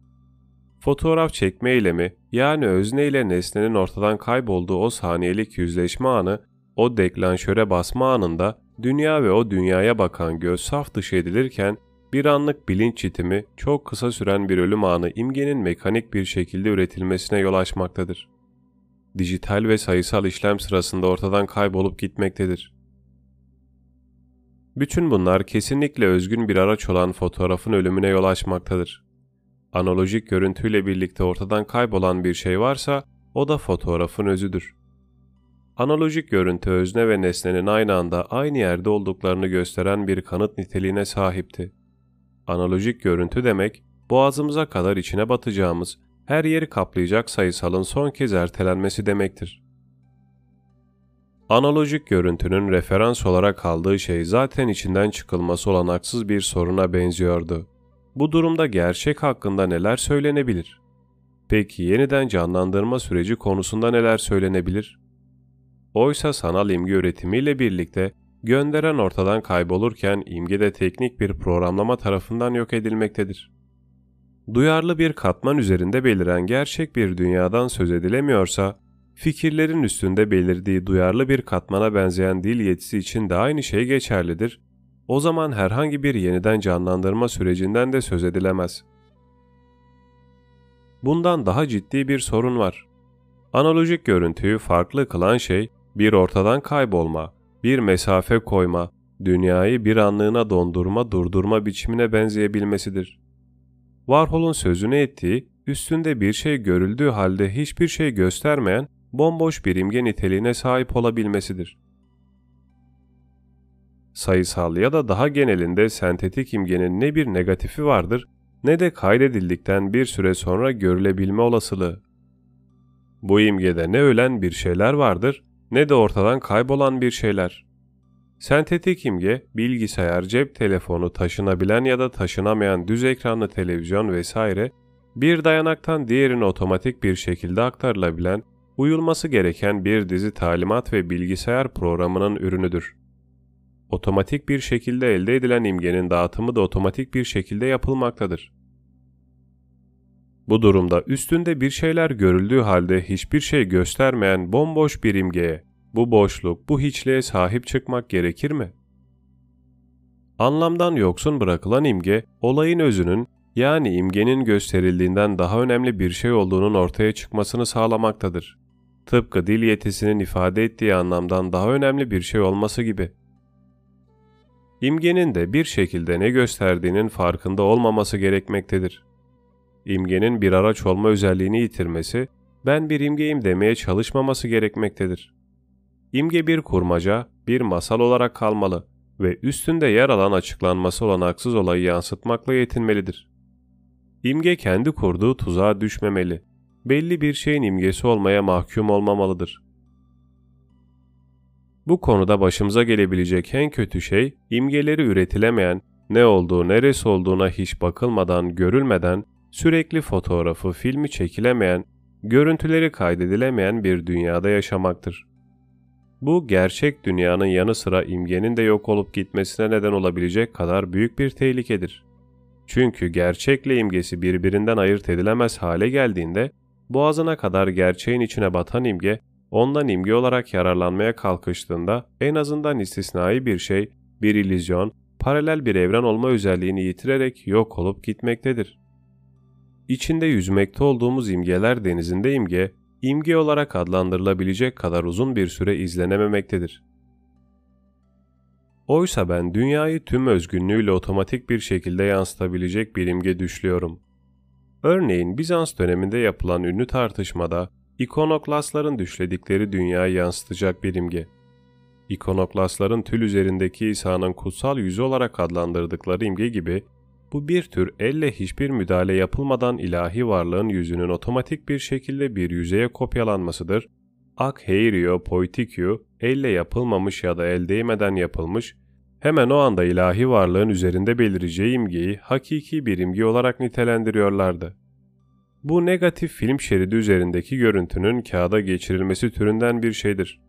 Fotoğraf çekme eylemi yani özne ile nesnenin ortadan kaybolduğu o saniyelik yüzleşme anı, o deklanşöre basma anında dünya ve o dünyaya bakan göz saf dışı edilirken bir anlık bilinç çitimi, çok kısa süren bir ölüm anı imgenin mekanik bir şekilde üretilmesine yol açmaktadır. Dijital ve sayısal işlem sırasında ortadan kaybolup gitmektedir. Bütün bunlar kesinlikle özgün bir araç olan fotoğrafın ölümüne yol açmaktadır. Analojik görüntüyle birlikte ortadan kaybolan bir şey varsa o da fotoğrafın özüdür. Analojik görüntü özne ve nesnenin aynı anda aynı yerde olduklarını gösteren bir kanıt niteliğine sahipti. Analojik görüntü demek, boğazımıza kadar içine batacağımız, her yeri kaplayacak sayısalın son kez ertelenmesi demektir. Analojik görüntünün referans olarak aldığı şey zaten içinden çıkılması olanaksız bir soruna benziyordu. Bu durumda gerçek hakkında neler söylenebilir? Peki yeniden canlandırma süreci konusunda neler söylenebilir? Oysa sanal imge üretimiyle birlikte gönderen ortadan kaybolurken imge de teknik bir programlama tarafından yok edilmektedir. Duyarlı bir katman üzerinde beliren gerçek bir dünyadan söz edilemiyorsa, fikirlerin üstünde belirdiği duyarlı bir katmana benzeyen dil yetisi için de aynı şey geçerlidir. O zaman herhangi bir yeniden canlandırma sürecinden de söz edilemez. Bundan daha ciddi bir sorun var. Analojik görüntüyü farklı kılan şey bir ortadan kaybolma, bir mesafe koyma, dünyayı bir anlığına dondurma durdurma biçimine benzeyebilmesidir. Warhol'un sözünü ettiği, üstünde bir şey görüldüğü halde hiçbir şey göstermeyen bomboş bir imge niteliğine sahip olabilmesidir. Sayısal ya da daha genelinde sentetik imgenin ne bir negatifi vardır ne de kaydedildikten bir süre sonra görülebilme olasılığı. Bu imgede ne ölen bir şeyler vardır ne de ortadan kaybolan bir şeyler. Sentetik imge, bilgisayar, cep telefonu, taşınabilen ya da taşınamayan düz ekranlı televizyon vesaire bir dayanaktan diğerine otomatik bir şekilde aktarılabilen, uyulması gereken bir dizi talimat ve bilgisayar programının ürünüdür. Otomatik bir şekilde elde edilen imgenin dağıtımı da otomatik bir şekilde yapılmaktadır. Bu durumda üstünde bir şeyler görüldüğü halde hiçbir şey göstermeyen bomboş bir imgeye, bu boşluk, bu hiçliğe sahip çıkmak gerekir mi? Anlamdan yoksun bırakılan imge, olayın özünün yani imgenin gösterildiğinden daha önemli bir şey olduğunun ortaya çıkmasını sağlamaktadır. Tıpkı dil yetisinin ifade ettiği anlamdan daha önemli bir şey olması gibi. İmgenin de bir şekilde ne gösterdiğinin farkında olmaması gerekmektedir. İmgenin bir araç olma özelliğini yitirmesi, ben bir imgeyim demeye çalışmaması gerekmektedir. İmge bir kurmaca, bir masal olarak kalmalı ve üstünde yer alan açıklanması olanaksız olayı yansıtmakla yetinmelidir. İmge kendi kurduğu tuzağa düşmemeli, belli bir şeyin imgesi olmaya mahkum olmamalıdır. Bu konuda başımıza gelebilecek en kötü şey, imgeleri üretilemeyen, ne olduğu neresi olduğuna hiç bakılmadan, görülmeden, sürekli fotoğrafı, filmi çekilemeyen, görüntüleri kaydedilemeyen bir dünyada yaşamaktır. Bu gerçek dünyanın yanı sıra imgenin de yok olup gitmesine neden olabilecek kadar büyük bir tehlikedir. Çünkü gerçekle imgesi birbirinden ayırt edilemez hale geldiğinde boğazına kadar gerçeğin içine batan imge ondan imge olarak yararlanmaya kalkıştığında en azından istisnai bir şey, bir illüzyon, paralel bir evren olma özelliğini yitirerek yok olup gitmektedir. İçinde yüzmekte olduğumuz imgeler denizinde imge, imge olarak adlandırılabilecek kadar uzun bir süre izlenememektedir. Oysa ben dünyayı tüm özgünlüğüyle otomatik bir şekilde yansıtabilecek bir imge düşlüyorum. Örneğin Bizans döneminde yapılan ünlü tartışmada ikonoklasların düşledikleri dünyayı yansıtacak bir imge. İkonoklasların tül üzerindeki İsa'nın kutsal yüzü olarak adlandırdıkları imge gibi bu bir tür elle hiçbir müdahale yapılmadan ilahi varlığın yüzünün otomatik bir şekilde bir yüzeye kopyalanmasıdır. Ak heirio poitikyu elle yapılmamış ya da el değmeden yapılmış, hemen o anda ilahi varlığın üzerinde belireceği imgeyi hakiki bir imge olarak nitelendiriyorlardı. Bu negatif film şeridi üzerindeki görüntünün kağıda geçirilmesi türünden bir şeydir.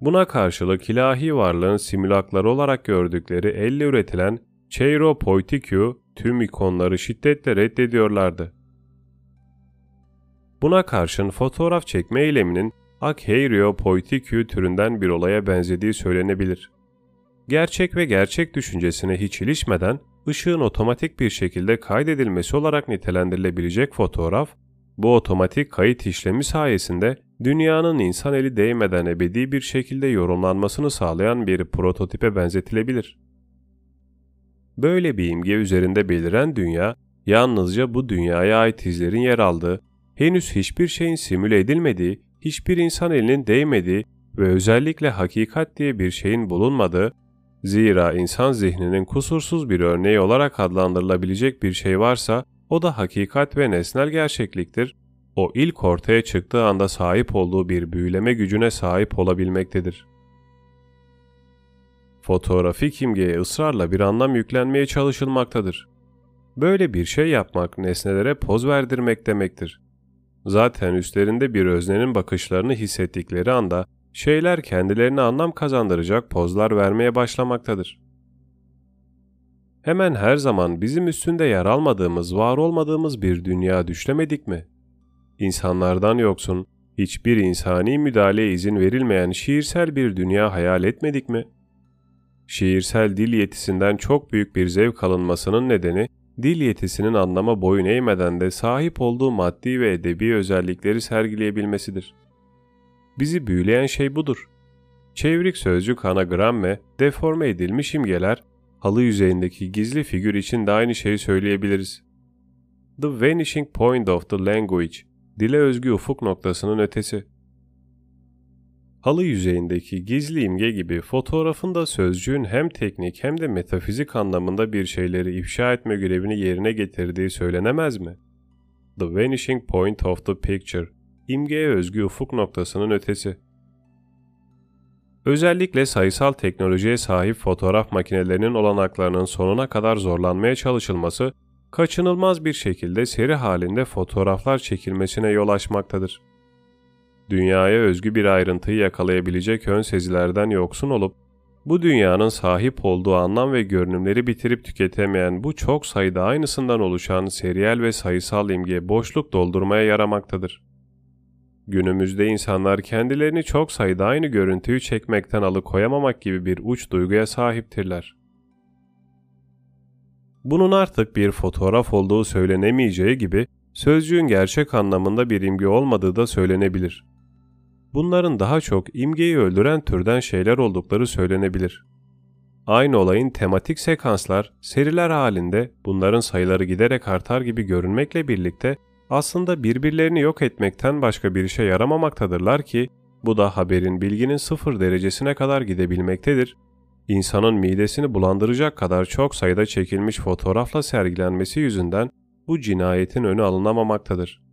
Buna karşılık ilahi varlığın simülakları olarak gördükleri elle üretilen Cheiro Poitikyu tüm ikonları şiddetle reddediyorlardı. Buna karşın fotoğraf çekme eyleminin Akheirio Poitikyu türünden bir olaya benzediği söylenebilir. Gerçek ve gerçek düşüncesine hiç ilişmeden ışığın otomatik bir şekilde kaydedilmesi olarak nitelendirilebilecek fotoğraf, bu otomatik kayıt işlemi sayesinde dünyanın insan eli değmeden ebedi bir şekilde yorumlanmasını sağlayan bir prototipe benzetilebilir. Böyle bir imge üzerinde beliren dünya, yalnızca bu dünyaya ait izlerin yer aldığı, henüz hiçbir şeyin simüle edilmediği, hiçbir insan elinin değmediği ve özellikle hakikat diye bir şeyin bulunmadığı, zira insan zihninin kusursuz bir örneği olarak adlandırılabilecek bir şey varsa, o da hakikat ve nesnel gerçekliktir. O ilk ortaya çıktığı anda sahip olduğu bir büyüleme gücüne sahip olabilmektedir. Fotoğrafik imgeye ısrarla bir anlam yüklenmeye çalışılmaktadır. Böyle bir şey yapmak nesnelere poz verdirmek demektir. Zaten üstlerinde bir öznenin bakışlarını hissettikleri anda şeyler kendilerine anlam kazandıracak pozlar vermeye başlamaktadır. Hemen her zaman bizim üstünde yer almadığımız, var olmadığımız bir dünya düşlemedik mi? İnsanlardan yoksun, hiçbir insani müdahaleye izin verilmeyen şiirsel bir dünya hayal etmedik mi? Şiirsel dil yetisinden çok büyük bir zevk alınmasının nedeni, dil yetisinin anlama boyun eğmeden de sahip olduğu maddi ve edebi özellikleri sergileyebilmesidir. Bizi büyüleyen şey budur. Çevrik sözcük anagramme, deforme edilmiş imgeler, halı yüzeyindeki gizli figür için de aynı şeyi söyleyebiliriz. The vanishing point of the language, dile özgü ufuk noktasının ötesi. Halı yüzeyindeki gizli imge gibi fotoğrafın da sözcüğün hem teknik hem de metafizik anlamında bir şeyleri ifşa etme görevini yerine getirdiği söylenemez mi? The vanishing point of the picture, imgeye özgü ufuk noktasının ötesi. Özellikle sayısal teknolojiye sahip fotoğraf makinelerinin olanaklarının sonuna kadar zorlanmaya çalışılması, kaçınılmaz bir şekilde seri halinde fotoğraflar çekilmesine yol açmaktadır. Dünyaya özgü bir ayrıntıyı yakalayabilecek ön sezilerden yoksun olup, bu dünyanın sahip olduğu anlam ve görünümleri bitirip tüketemeyen bu çok sayıda aynısından oluşan seriyel ve sayısal imge boşluk doldurmaya yaramaktadır. Günümüzde insanlar kendilerini çok sayıda aynı görüntüyü çekmekten alıkoyamamak gibi bir uç duyguya sahiptirler. Bunun artık bir fotoğraf olduğu söylenemeyeceği gibi sözcüğün gerçek anlamında bir imge olmadığı da söylenebilir. Bunların daha çok imgeyi öldüren türden şeyler oldukları söylenebilir. Aynı olayın tematik sekanslar, seriler halinde bunların sayıları giderek artar gibi görünmekle birlikte aslında birbirlerini yok etmekten başka bir işe yaramamaktadırlar ki bu da haberin bilginin sıfır derecesine kadar gidebilmektedir. İnsanın midesini bulandıracak kadar çok sayıda çekilmiş fotoğrafla sergilenmesi yüzünden bu cinayetin önü alınamamaktadır.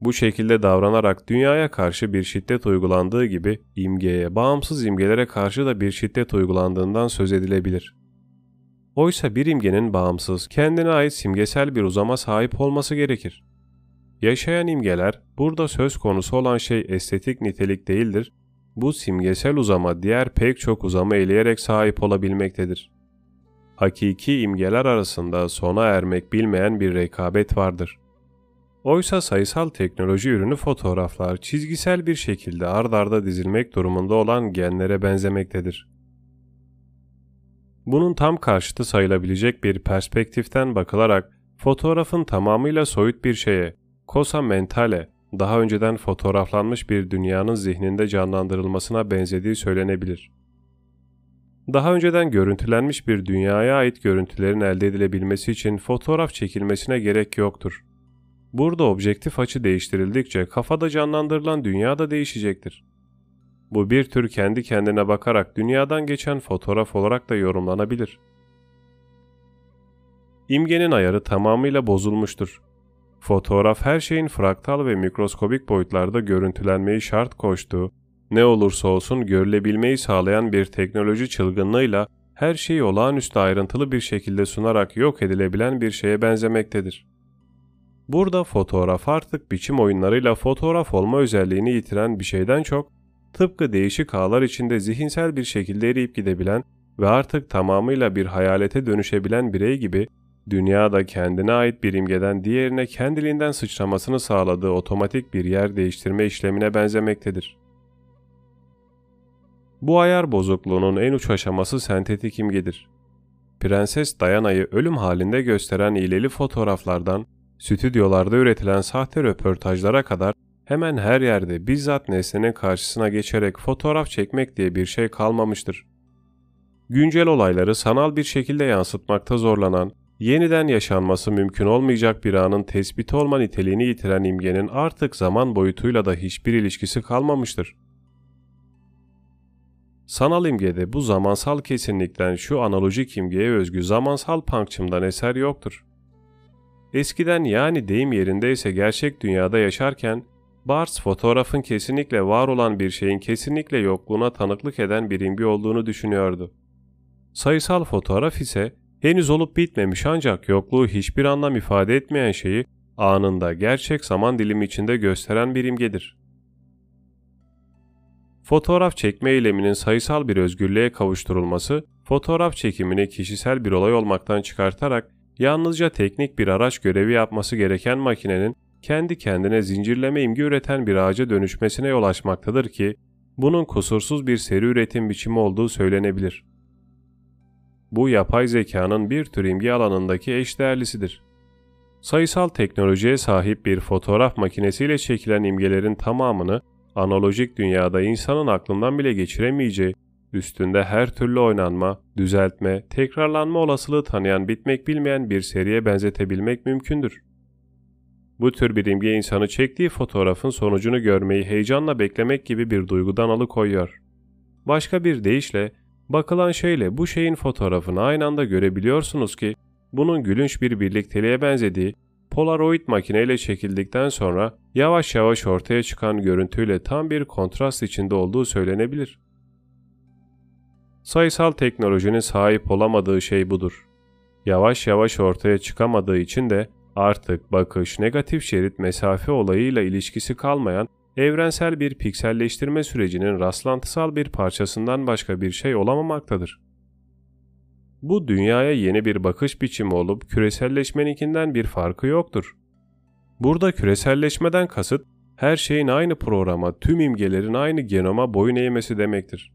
Bu şekilde davranarak dünyaya karşı bir şiddet uygulandığı gibi imgeye, bağımsız imgelere karşı da bir şiddet uygulandığından söz edilebilir. Oysa bir imgenin bağımsız, kendine ait simgesel bir uzama sahip olması gerekir. Yaşayan imgeler, burada söz konusu olan şey estetik nitelik değildir, bu simgesel uzama diğer pek çok uzama eleyerek sahip olabilmektedir. Hakiki imgeler arasında sona ermek bilmeyen bir rekabet vardır. Oysa sayısal teknoloji ürünü fotoğraflar çizgisel bir şekilde ard arda dizilmek durumunda olan genlere benzemektedir. Bunun tam karşıtı sayılabilecek bir perspektiften bakılarak fotoğrafın tamamıyla soyut bir şeye, cosa mentale, daha önceden fotoğraflanmış bir dünyanın zihninde canlandırılmasına benzediği söylenebilir. Daha önceden görüntülenmiş bir dünyaya ait görüntülerin elde edilebilmesi için fotoğraf çekilmesine gerek yoktur. Burada objektif açı değiştirildikçe kafada canlandırılan dünya da değişecektir. Bu bir tür kendi kendine bakarak dünyadan geçen fotoğraf olarak da yorumlanabilir. İmgenin ayarı tamamıyla bozulmuştur. Fotoğraf her şeyin fraktal ve mikroskobik boyutlarda görüntülenmeyi şart koştuğu, ne olursa olsun görülebilmeyi sağlayan bir teknoloji çılgınlığıyla her şeyi olağanüstü ayrıntılı bir şekilde sunarak yok edilebilen bir şeye benzemektedir. Burada fotoğraf artık biçim oyunlarıyla fotoğraf olma özelliğini yitiren bir şeyden çok, tıpkı değişik ağlar içinde zihinsel bir şekilde eriyip gidebilen ve artık tamamıyla bir hayalete dönüşebilen birey gibi dünyada kendine ait bir imgeden diğerine kendiliğinden sıçramasını sağladığı otomatik bir yer değiştirme işlemine benzemektedir. Bu ayar bozukluğunun en uç aşaması sentetik imgedir. Prenses Diana'yı ölüm halinde gösteren ileli fotoğraflardan, stüdyolarda üretilen sahte röportajlara kadar hemen her yerde bizzat nesnenin karşısına geçerek fotoğraf çekmek diye bir şey kalmamıştır. Güncel olayları sanal bir şekilde yansıtmakta zorlanan, yeniden yaşanması mümkün olmayacak bir anın tespiti olma niteliğini yitiren imgenin artık zaman boyutuyla da hiçbir ilişkisi kalmamıştır. Sanal imgede bu zamansal kesinlikten şu analojik imgeye özgü zamansal pankçımdan eser yoktur. Eskiden yani deyim yerindeyse gerçek dünyada yaşarken Barthes fotoğrafın kesinlikle var olan bir şeyin kesinlikle yokluğuna tanıklık eden bir imge olduğunu düşünüyordu. Sayısal fotoğraf ise henüz olup bitmemiş ancak yokluğu hiçbir anlam ifade etmeyen şeyi anında gerçek zaman dilimi içinde gösteren bir imgedir. Fotoğraf çekme eyleminin sayısal bir özgürlüğe kavuşturulması, fotoğraf çekimini kişisel bir olay olmaktan çıkartarak yalnızca teknik bir araç görevi yapması gereken makinenin kendi kendine zincirleme imge üreten bir ağaca dönüşmesine yol açmaktadır ki, bunun kusursuz bir seri üretim biçimi olduğu söylenebilir. Bu yapay zekanın bir tür imge alanındaki eşdeğerlisidir. Sayısal teknolojiye sahip bir fotoğraf makinesiyle çekilen imgelerin tamamını analojik dünyada insanın aklından bile geçiremeyeceği, üstünde her türlü oynanma, düzeltme, tekrarlanma olasılığı tanıyan bitmek bilmeyen bir seriye benzetebilmek mümkündür. Bu tür bir imge insanı çektiği fotoğrafın sonucunu görmeyi heyecanla beklemek gibi bir duygudan alıkoyuyor. Başka bir deyişle, bakılan şeyle bu şeyin fotoğrafını aynı anda görebiliyorsunuz ki, bunun gülünç bir birlikteliğe benzediği, Polaroid makineyle çekildikten sonra yavaş yavaş ortaya çıkan görüntüyle tam bir kontrast içinde olduğu söylenebilir. Sayısal teknolojinin sahip olamadığı şey budur. Yavaş yavaş ortaya çıkamadığı için de artık bakış negatif şerit mesafe olayıyla ilişkisi kalmayan evrensel bir pikselleştirme sürecinin rastlantısal bir parçasından başka bir şey olamamaktadır. Bu dünyaya yeni bir bakış biçimi olup küreselleşmeninkinden bir farkı yoktur. Burada küreselleşmeden kasıt her şeyin aynı programa, tüm imgelerin aynı genoma boyun eğmesi demektir.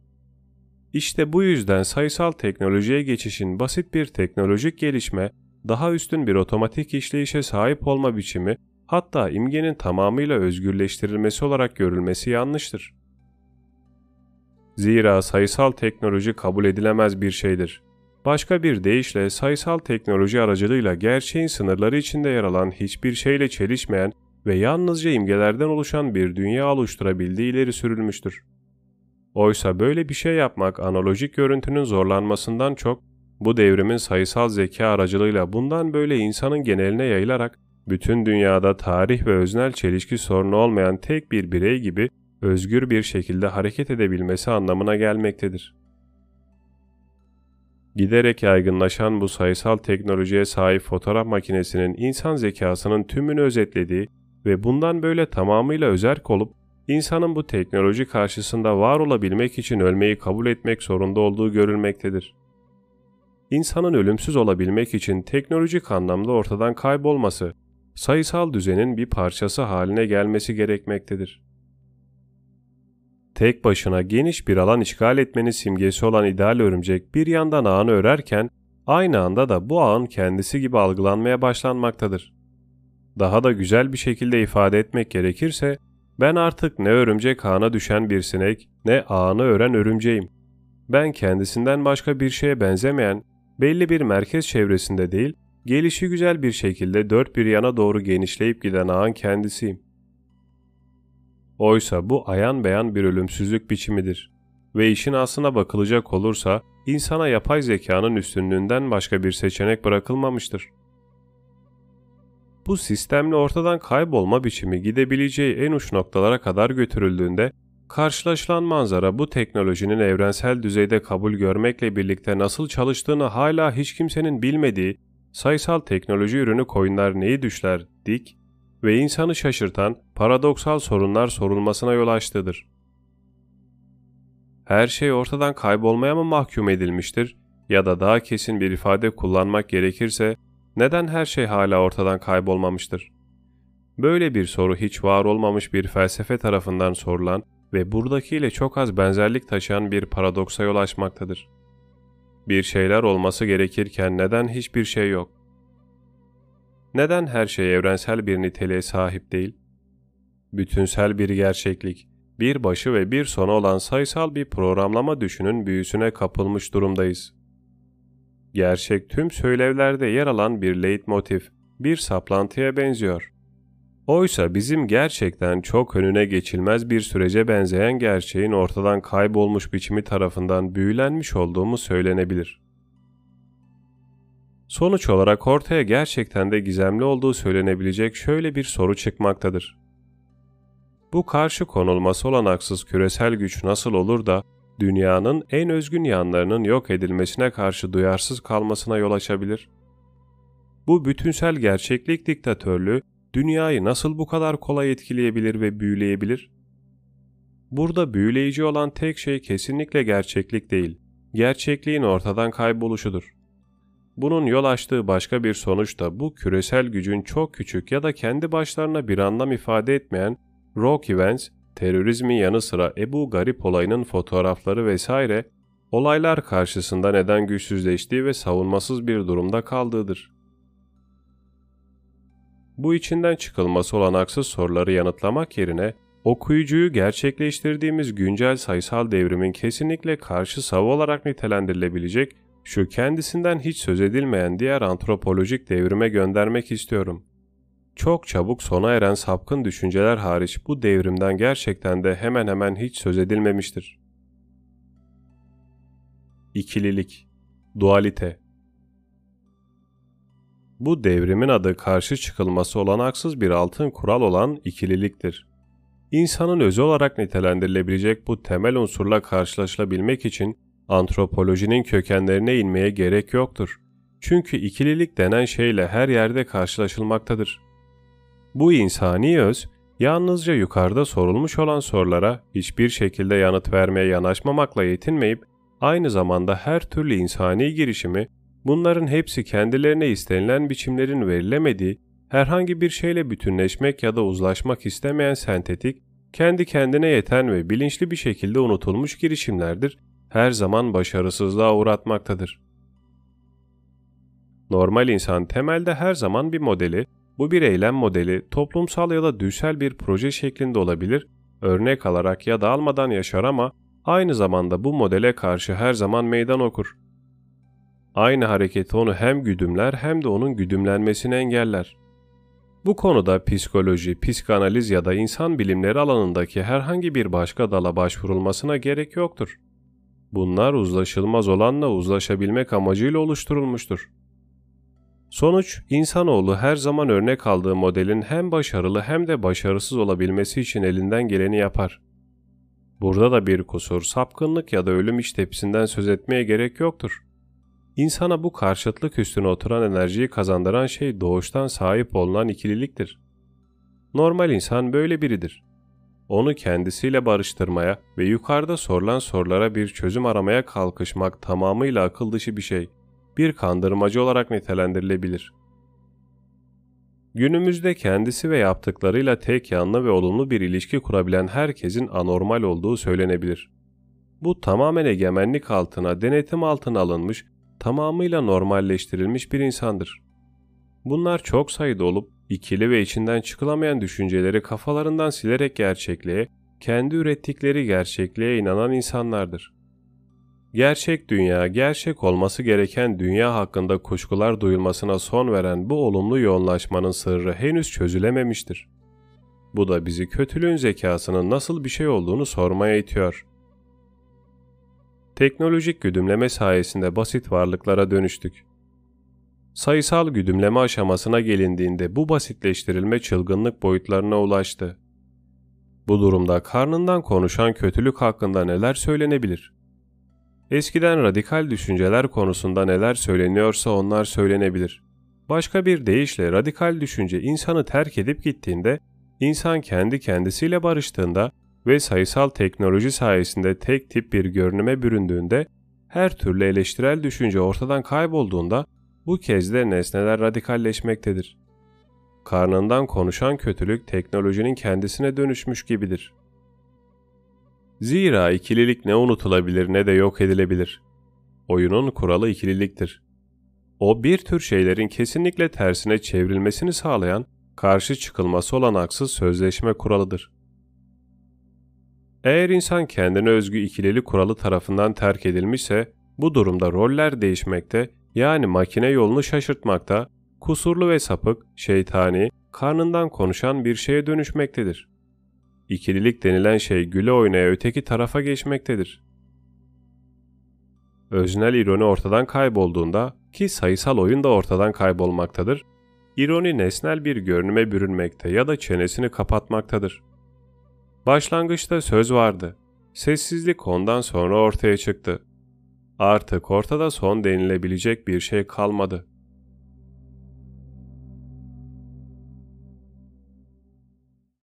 İşte bu yüzden sayısal teknolojiye geçişin basit bir teknolojik gelişme, daha üstün bir otomatik işleyişe sahip olma biçimi, hatta imgenin tamamıyla özgürleştirilmesi olarak görülmesi yanlıştır. Zira sayısal teknoloji kabul edilemez bir şeydir. Başka bir deyişle sayısal teknoloji aracılığıyla gerçeğin sınırları içinde yer alan hiçbir şeyle çelişmeyen ve yalnızca imgelerden oluşan bir dünya oluşturabildiği ileri sürülmüştür. Oysa böyle bir şey yapmak analojik görüntünün zorlanmasından çok, bu devrimin sayısal zeka aracılığıyla bundan böyle insanın geneline yayılarak bütün dünyada tarih ve öznel çelişki sorunu olmayan tek bir birey gibi özgür bir şekilde hareket edebilmesi anlamına gelmektedir. Giderek yaygınlaşan bu sayısal teknolojiye sahip fotoğraf makinesinin insan zekasının tümünü özetlediği ve bundan böyle tamamıyla özerk olup insanın bu teknoloji karşısında var olabilmek için ölmeyi kabul etmek zorunda olduğu görülmektedir. İnsanın ölümsüz olabilmek için teknolojik anlamda ortadan kaybolması, sayısal düzenin bir parçası haline gelmesi gerekmektedir tek başına geniş bir alan işgal etmenin simgesi olan ideal örümcek bir yandan ağını örerken aynı anda da bu ağın kendisi gibi algılanmaya başlanmaktadır. Daha da güzel bir şekilde ifade etmek gerekirse ben artık ne örümcek ağına düşen bir sinek ne ağını ören örümceğim. Ben kendisinden başka bir şeye benzemeyen belli bir merkez çevresinde değil, gelişi güzel bir şekilde dört bir yana doğru genişleyip giden ağın kendisiyim. Oysa bu ayan beyan bir ölümsüzlük biçimidir. Ve işin aslına bakılacak olursa insana yapay zekanın üstünlüğünden başka bir seçenek bırakılmamıştır. Bu sistemle ortadan kaybolma biçimi gidebileceği en uç noktalara kadar götürüldüğünde karşılaşılan manzara bu teknolojinin evrensel düzeyde kabul görmekle birlikte nasıl çalıştığını hala hiç kimsenin bilmediği sayısal teknoloji ürünü koyunlar neyi düşler dik ve insanı şaşırtan paradoksal sorunlar sorulmasına yol açtıdır. Her şey ortadan kaybolmaya mı mahkum edilmiştir ya da daha kesin bir ifade kullanmak gerekirse neden her şey hala ortadan kaybolmamıştır? Böyle bir soru hiç var olmamış bir felsefe tarafından sorulan ve buradakiyle çok az benzerlik taşıyan bir paradoksa yol açmaktadır. Bir şeyler olması gerekirken neden hiçbir şey yok? Neden her şey evrensel bir niteliğe sahip değil? Bütünsel bir gerçeklik, bir başı ve bir sonu olan sayısal bir programlama düşünün büyüsüne kapılmış durumdayız. Gerçek tüm söylevlerde yer alan bir leitmotiv, bir saplantıya benziyor. Oysa bizim gerçekten çok önüne geçilmez bir sürece benzeyen gerçeğin ortadan kaybolmuş biçimi tarafından büyülenmiş olduğumu söylenebilir. Sonuç olarak ortaya gerçekten de gizemli olduğu söylenebilecek şöyle bir soru çıkmaktadır. Bu karşı konulması olanaksız küresel güç nasıl olur da dünyanın en özgün yanlarının yok edilmesine karşı duyarsız kalmasına yol açabilir? Bu bütünsel gerçeklik diktatörlüğü dünyayı nasıl bu kadar kolay etkileyebilir ve büyüleyebilir? Burada büyüleyici olan tek şey kesinlikle gerçeklik değil, gerçekliğin ortadan kayboluşudur. Bunun yol açtığı başka bir sonuç da bu küresel gücün çok küçük ya da kendi başlarına bir anlam ifade etmeyen rock events, terörizmin yanı sıra Ebu Garip olayının fotoğrafları vesaire olaylar karşısında neden güçsüzleştiği ve savunmasız bir durumda kaldığıdır. Bu içinden çıkılması olanaksız soruları yanıtlamak yerine okuyucuyu gerçekleştirdiğimiz güncel sayısal devrimin kesinlikle karşı savı olarak nitelendirilebilecek şu kendisinden hiç söz edilmeyen diğer antropolojik devrime göndermek istiyorum. Çok çabuk sona eren sapkın düşünceler hariç bu devrimden gerçekten de hemen hemen hiç söz edilmemiştir. İkililik, dualite Bu devrimin adı karşı çıkılması olanaksız bir altın kural olan ikililiktir. İnsanın özü olarak nitelendirilebilecek bu temel unsurla karşılaşılabilmek için antropolojinin kökenlerine inmeye gerek yoktur. Çünkü ikililik denen şeyle her yerde karşılaşılmaktadır. Bu insani öz, yalnızca yukarıda sorulmuş olan sorulara hiçbir şekilde yanıt vermeye yanaşmamakla yetinmeyip, aynı zamanda her türlü insani girişimi, bunların hepsi kendilerine istenilen biçimlerin verilemediği, herhangi bir şeyle bütünleşmek ya da uzlaşmak istemeyen sentetik, kendi kendine yeten ve bilinçli bir şekilde unutulmuş girişimlerdir her zaman başarısızlığa uğratmaktadır. Normal insan temelde her zaman bir modeli, bu bir eylem modeli toplumsal ya da düsel bir proje şeklinde olabilir, örnek alarak ya da almadan yaşar ama aynı zamanda bu modele karşı her zaman meydan okur. Aynı hareket onu hem güdümler hem de onun güdümlenmesini engeller. Bu konuda psikoloji, psikanaliz ya da insan bilimleri alanındaki herhangi bir başka dala başvurulmasına gerek yoktur. Bunlar uzlaşılmaz olanla uzlaşabilmek amacıyla oluşturulmuştur. Sonuç, insanoğlu her zaman örnek aldığı modelin hem başarılı hem de başarısız olabilmesi için elinden geleni yapar. Burada da bir kusur, sapkınlık ya da ölüm iç tepsinden söz etmeye gerek yoktur. İnsana bu karşıtlık üstüne oturan enerjiyi kazandıran şey doğuştan sahip olunan ikililiktir. Normal insan böyle biridir onu kendisiyle barıştırmaya ve yukarıda sorulan sorulara bir çözüm aramaya kalkışmak tamamıyla akıl dışı bir şey, bir kandırmacı olarak nitelendirilebilir. Günümüzde kendisi ve yaptıklarıyla tek yanlı ve olumlu bir ilişki kurabilen herkesin anormal olduğu söylenebilir. Bu tamamen egemenlik altına, denetim altına alınmış, tamamıyla normalleştirilmiş bir insandır. Bunlar çok sayıda olup ikili ve içinden çıkılamayan düşünceleri kafalarından silerek gerçekliğe, kendi ürettikleri gerçekliğe inanan insanlardır. Gerçek dünya, gerçek olması gereken dünya hakkında kuşkular duyulmasına son veren bu olumlu yoğunlaşmanın sırrı henüz çözülememiştir. Bu da bizi kötülüğün zekasının nasıl bir şey olduğunu sormaya itiyor. Teknolojik güdümleme sayesinde basit varlıklara dönüştük sayısal güdümleme aşamasına gelindiğinde bu basitleştirilme çılgınlık boyutlarına ulaştı. Bu durumda karnından konuşan kötülük hakkında neler söylenebilir? Eskiden radikal düşünceler konusunda neler söyleniyorsa onlar söylenebilir. Başka bir deyişle radikal düşünce insanı terk edip gittiğinde, insan kendi kendisiyle barıştığında ve sayısal teknoloji sayesinde tek tip bir görünüme büründüğünde, her türlü eleştirel düşünce ortadan kaybolduğunda bu kez de nesneler radikalleşmektedir. Karnından konuşan kötülük teknolojinin kendisine dönüşmüş gibidir. Zira ikililik ne unutulabilir ne de yok edilebilir. Oyunun kuralı ikililiktir. O bir tür şeylerin kesinlikle tersine çevrilmesini sağlayan, karşı çıkılması olanaksız sözleşme kuralıdır. Eğer insan kendine özgü ikilili kuralı tarafından terk edilmişse, bu durumda roller değişmekte, Yani makine yolunu şaşırtmakta, kusurlu ve sapık, şeytani, karnından konuşan bir şeye dönüşmektedir. İkililik denilen şey güle oynaya öteki tarafa geçmektedir. Öznel ironi ortadan kaybolduğunda ki sayısal oyun da ortadan kaybolmaktadır, ironi nesnel bir görünüme bürünmekte ya da çenesini kapatmaktadır. Başlangıçta söz vardı. Sessizlik ondan sonra ortaya çıktı. Artık ortada son denilebilecek bir şey kalmadı.